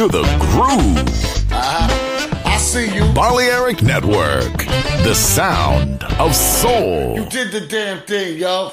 Into the groove. Uh-huh. I see you. Balearic Network, the sound of soul. You did the damn thing, yo.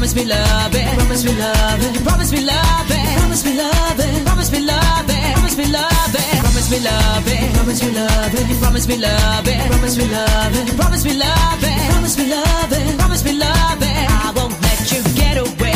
promise me love it. Promise me love it. Promise me love it. Promise me love it. Promise me love it. Promise me love it. Promise me love it. Promise me love it. Promise me love it. Promise me love promise me love it. Promise me love it. Promise me love it. I won't let you get away.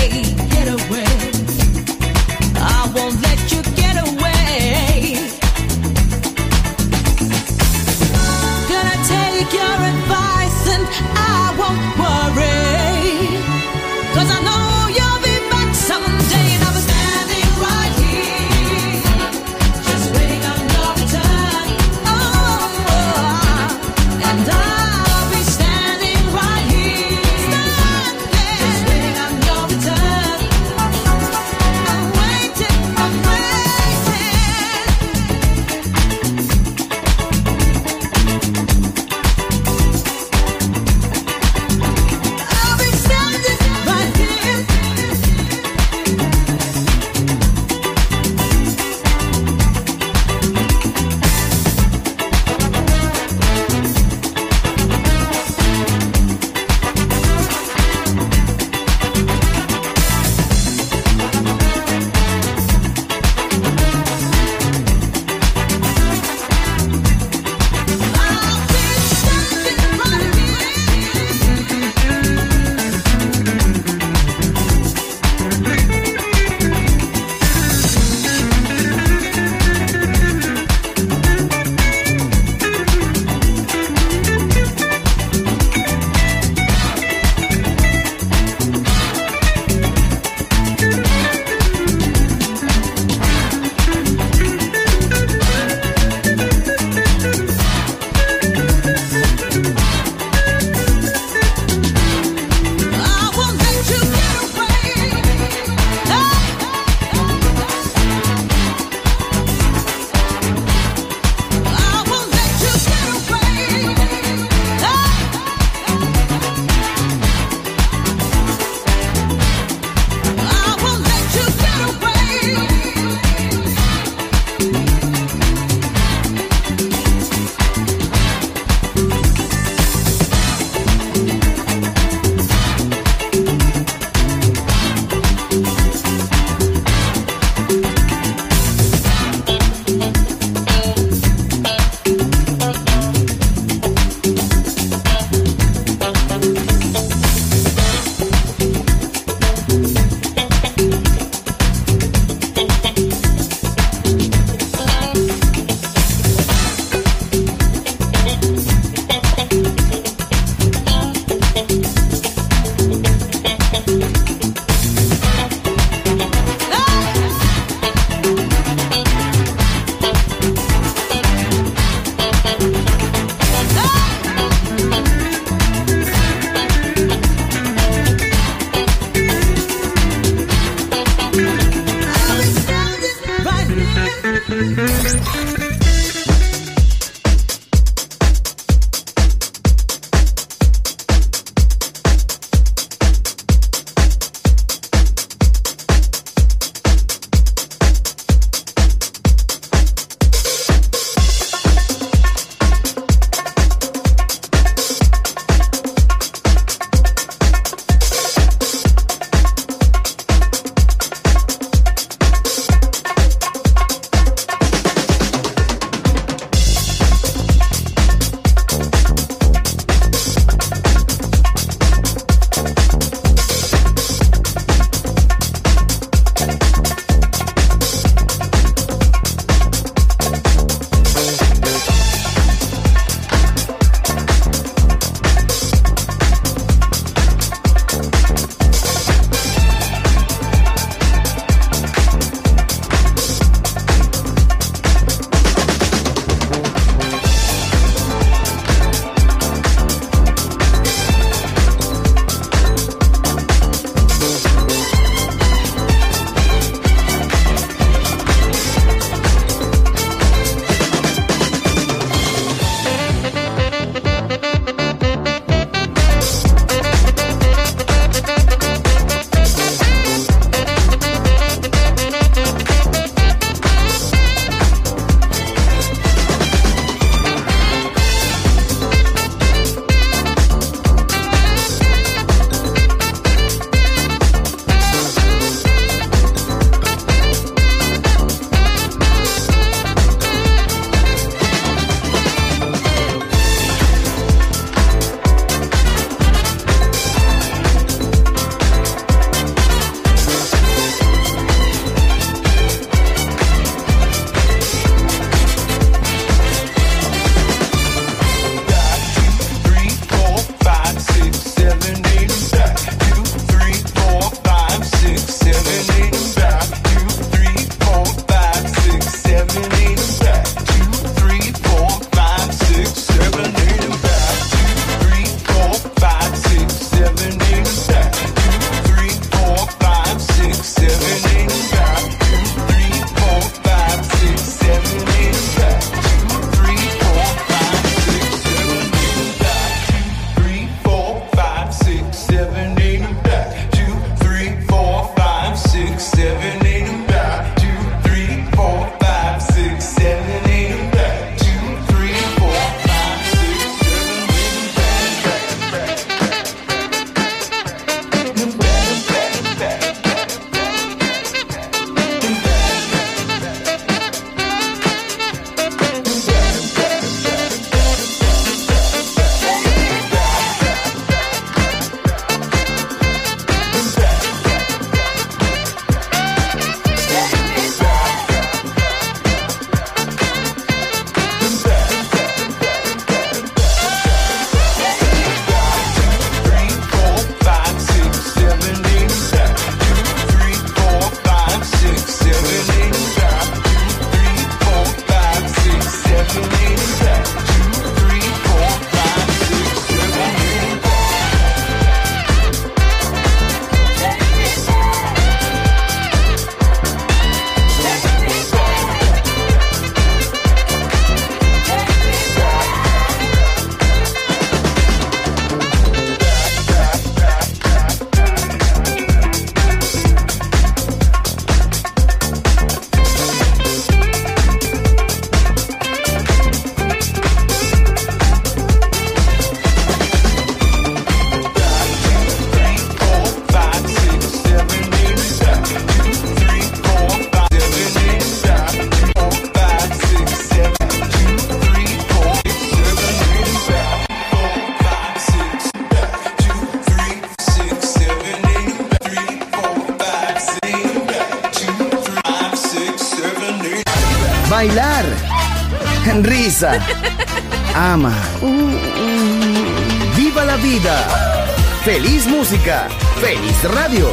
Feliz radio.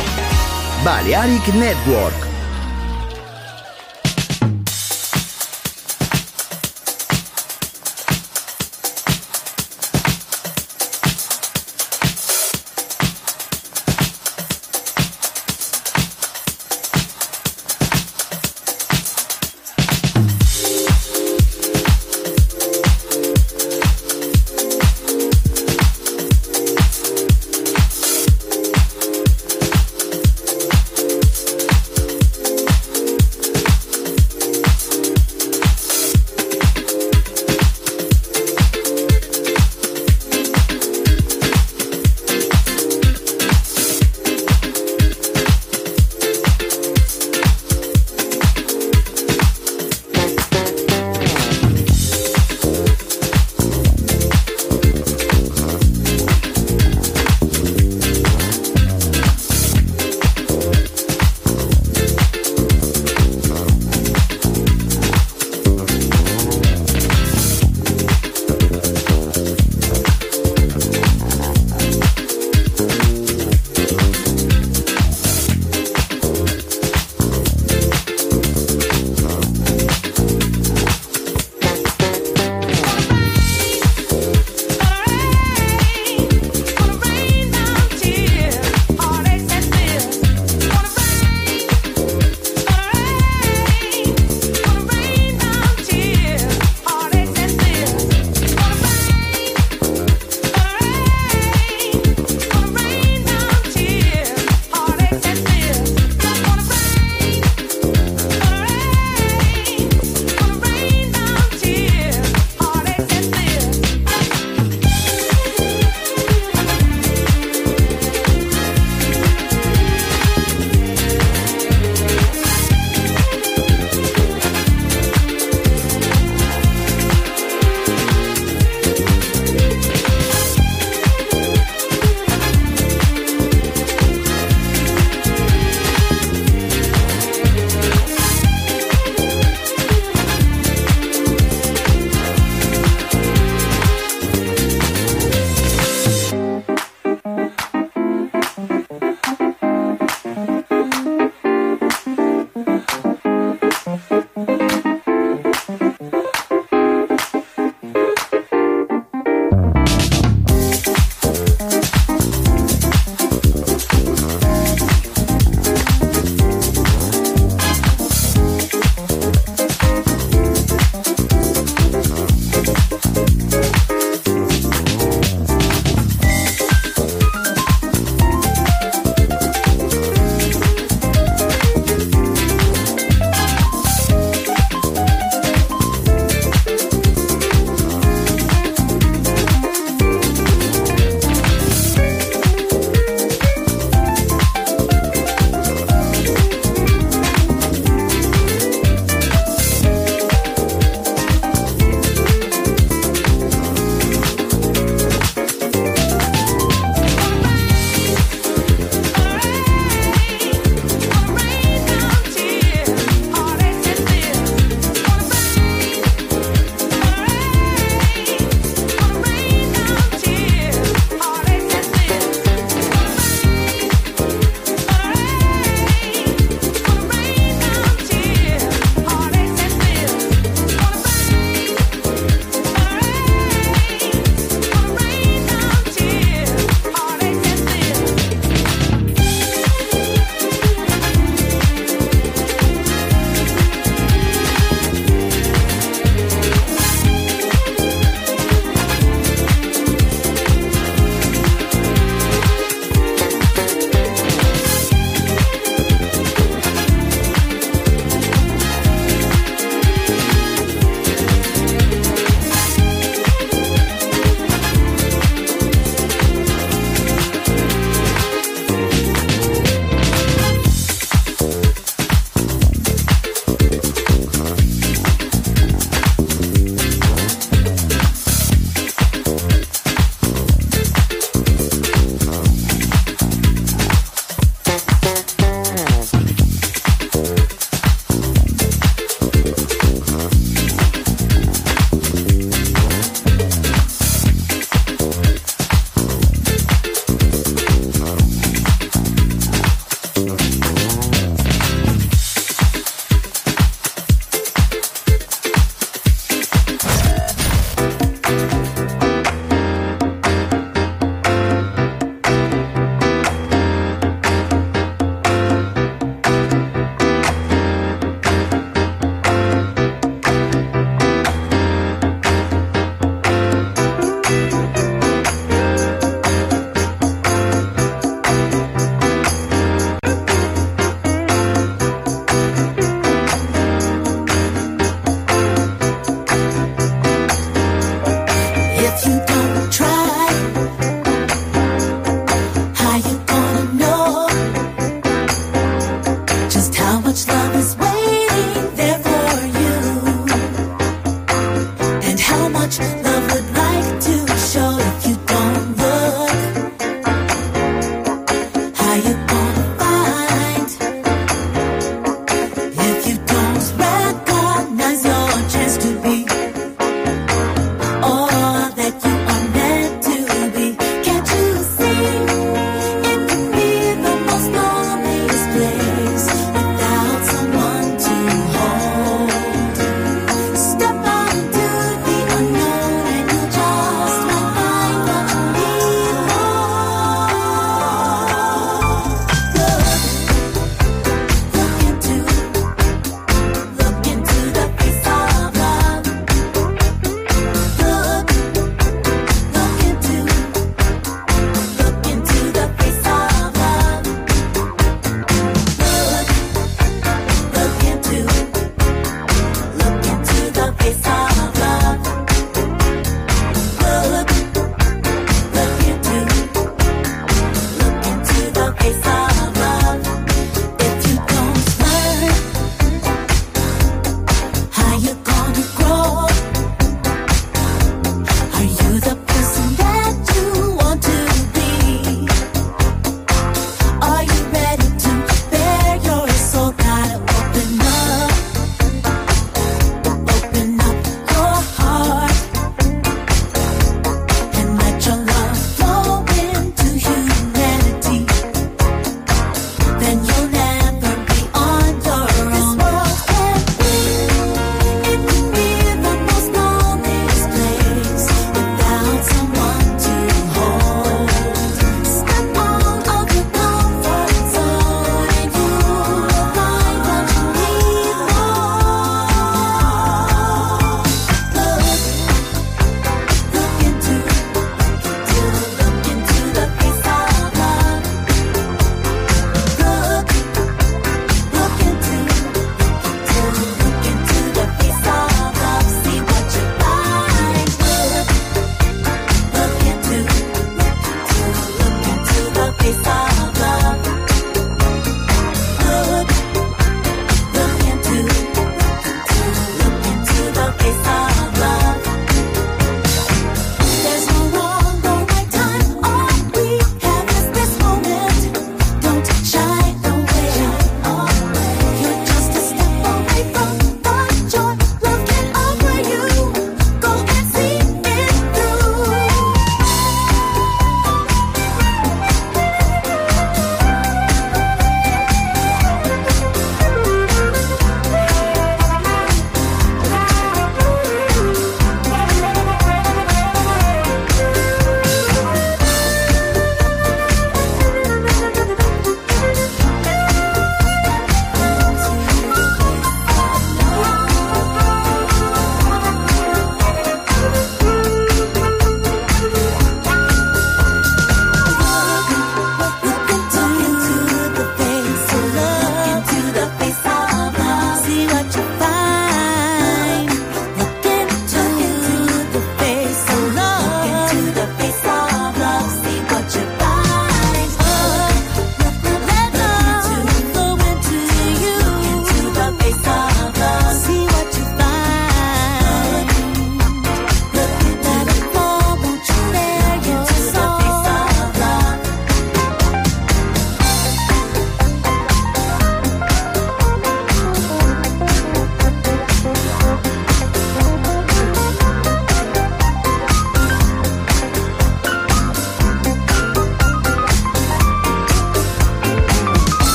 Balearic Network.